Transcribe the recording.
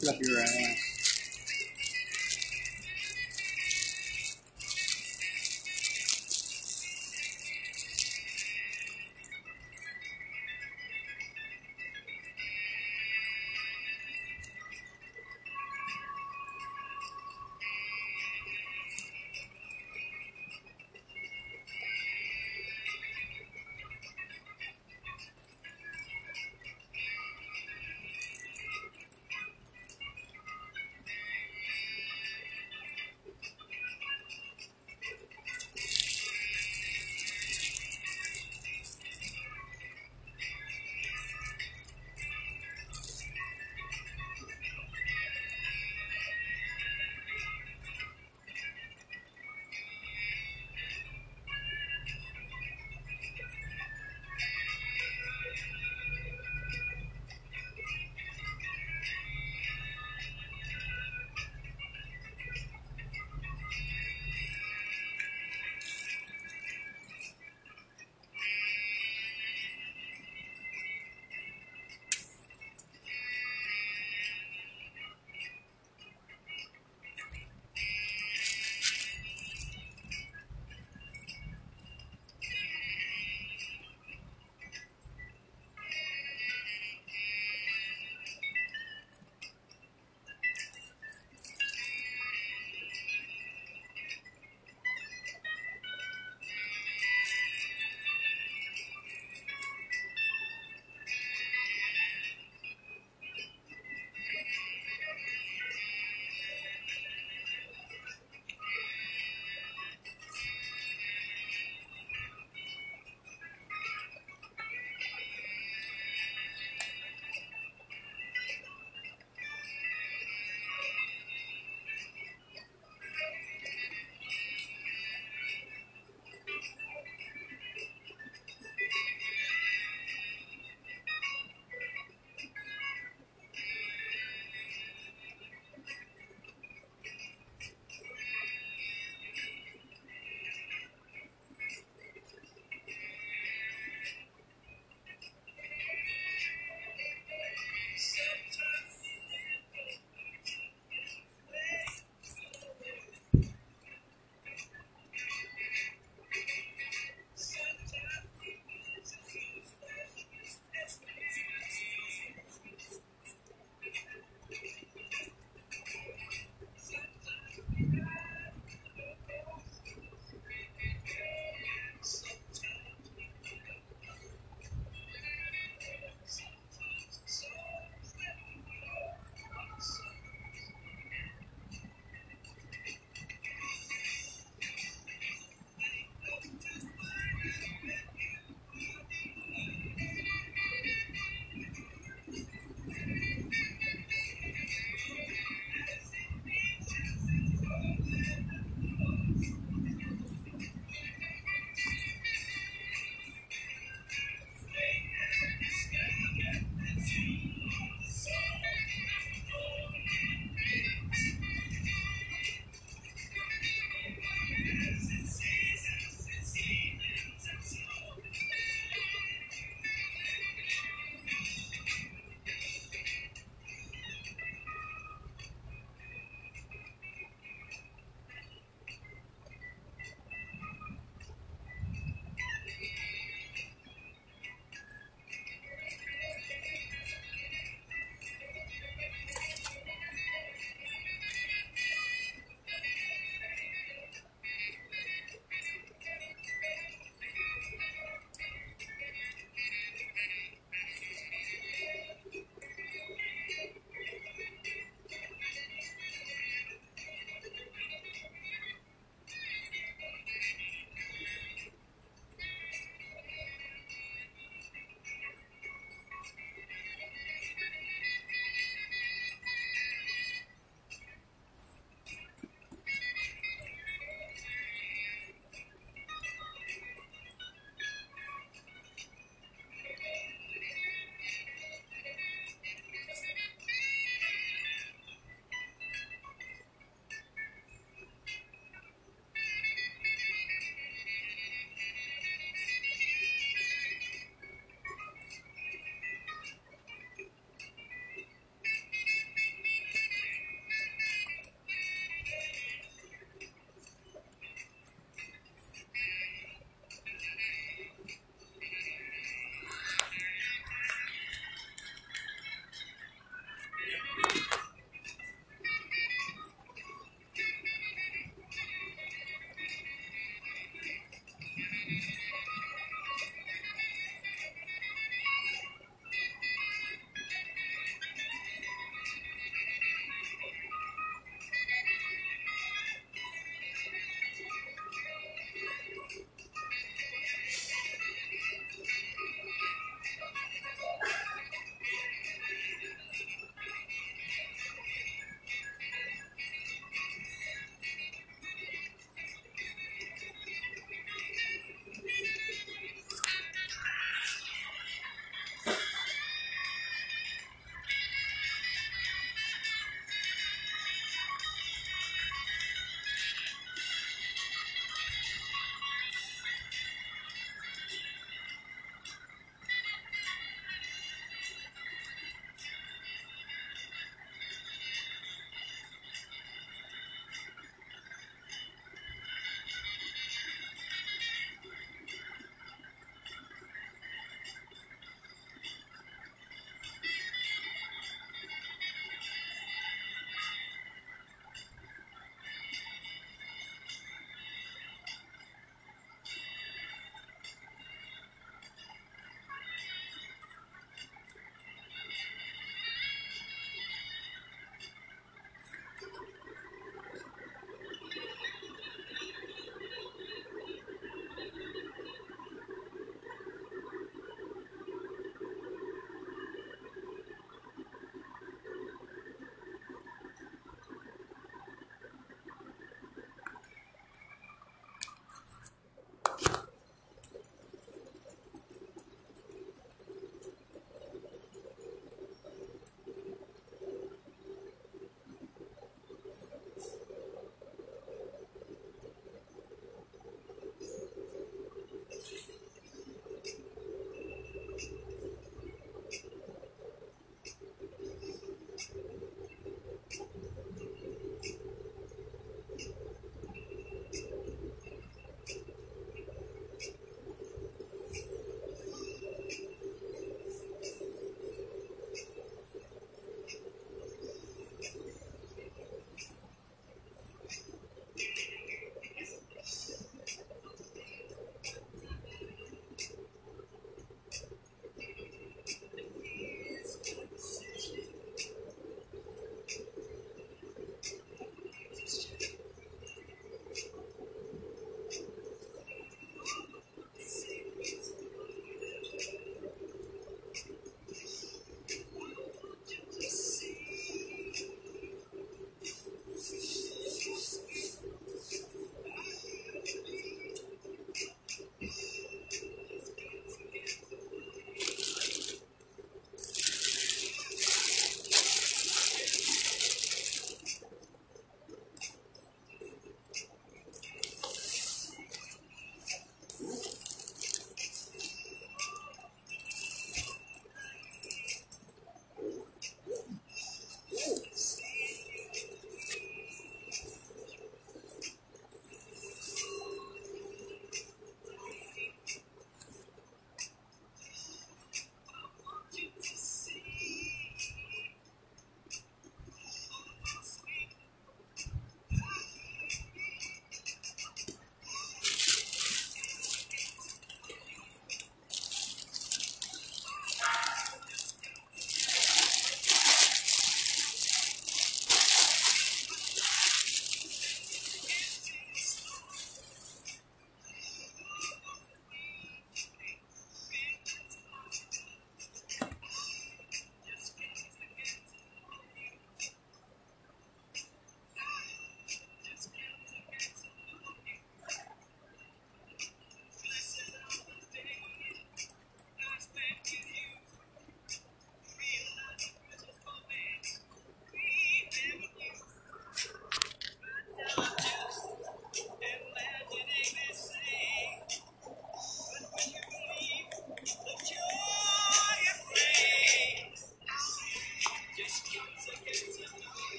Get your ass.